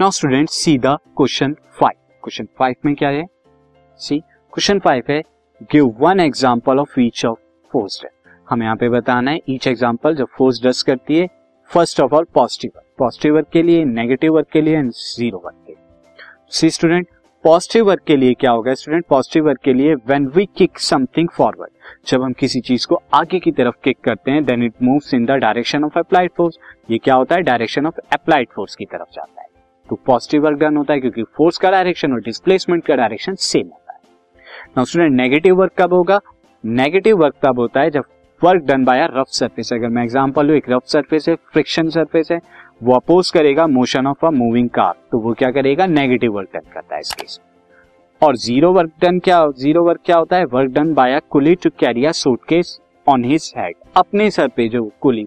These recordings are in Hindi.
Now student see the question five question five में क्या है? सी क्वेश्चन फाइव है give one example of each of force हमें यहाँ पे बताना है ईच एग्ज़ाम्पल जब फोर्स डस्ट करती है first of all positive work positive work के लिए नेगेटिव वर्क के लिए एंड ज़ीरो वर्क के लिए. सी स्टूडेंट पॉजिटिव वर्क के लिए क्या होगा स्टूडेंट पॉजिटिव वर्क के लिए when we kick something forward जब हम किसी चीज़ को आगे की तरफ़ किक करते हैं then it moves in the direction of applied force ये क्या होता है? डायरेक्शन ऑफ़ अप्लाइड फोर्स की तरफ़ जाता है. तो पॉजिटिव वर्क डन होता है क्योंकि फोर्स का डायरेक्शन और डिस्प्लेसमेंट का डायरेक्शन सेम होता है। नाउ स्टूडेंट नेगेटिव वर्क कब होगा? नेगेटिव वर्क तब होता है जब work done by rough surface अगर मैं एग्जांपल लूँ, एक रफ सरफेस है फ्रिक्शन सरफेस है, वो अपोज करेगा motion of a moving car तो वो क्या करेगा? नेगेटिव वर्क डन करता है इस केस और ज़ीरो वर्क डन क्या ज़ीरो वर्क क्या होता है? Work done by coolie to carry a suitcase on his head अपने सर पे जो कुली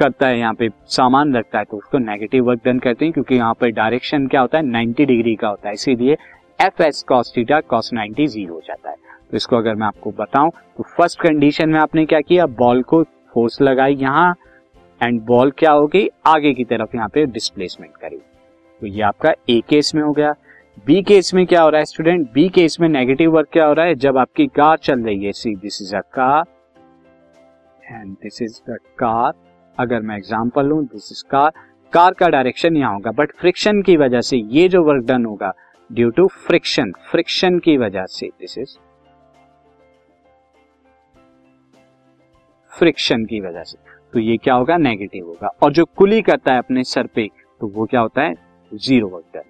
करता है, यहाँ पे सामान रखता है तो उसको नेगेटिव वर्क डन करते हैं, क्योंकि यहाँ पे डायरेक्शन क्या होता है? 90 डिग्री का होता है, इसीलिए F S cos theta cos 90 zero हो जाता है। तो इसको अगर मैं आपको बताऊँ तो फ़र्स्ट कंडीशन में आपने क्या किया? बॉल को फोर्स लगाई यहाँ एंड बॉल क्या होगी आगे की तरफ़ यहाँ पे डिस्प्लेसमेंट करी। तो ये आपका ए केस में हो गया। बी केस में क्या हो रहा है स्टूडेंट बी केस में नेगेटिव वर्क क्या हो रहा है? जब आपकी कार चल रही है see this is a car and this is the car अगर मैं एग्ज़ाम्पल लू दिस इज़ कार कार का डायरेक्शन यहाँ होगा बट फ्रिक्शन की वजह से ये जो वर्क डन होगा ड्यू टू फ्रिक्शन फ्रिक्शन की वजह से दिस इज़ फ्रिक्शन की वजह से। तो ये क्या होगा? नेगेटिव होगा। और जो कुली करता है अपने सर पे तो वो क्या होता है? Zero work done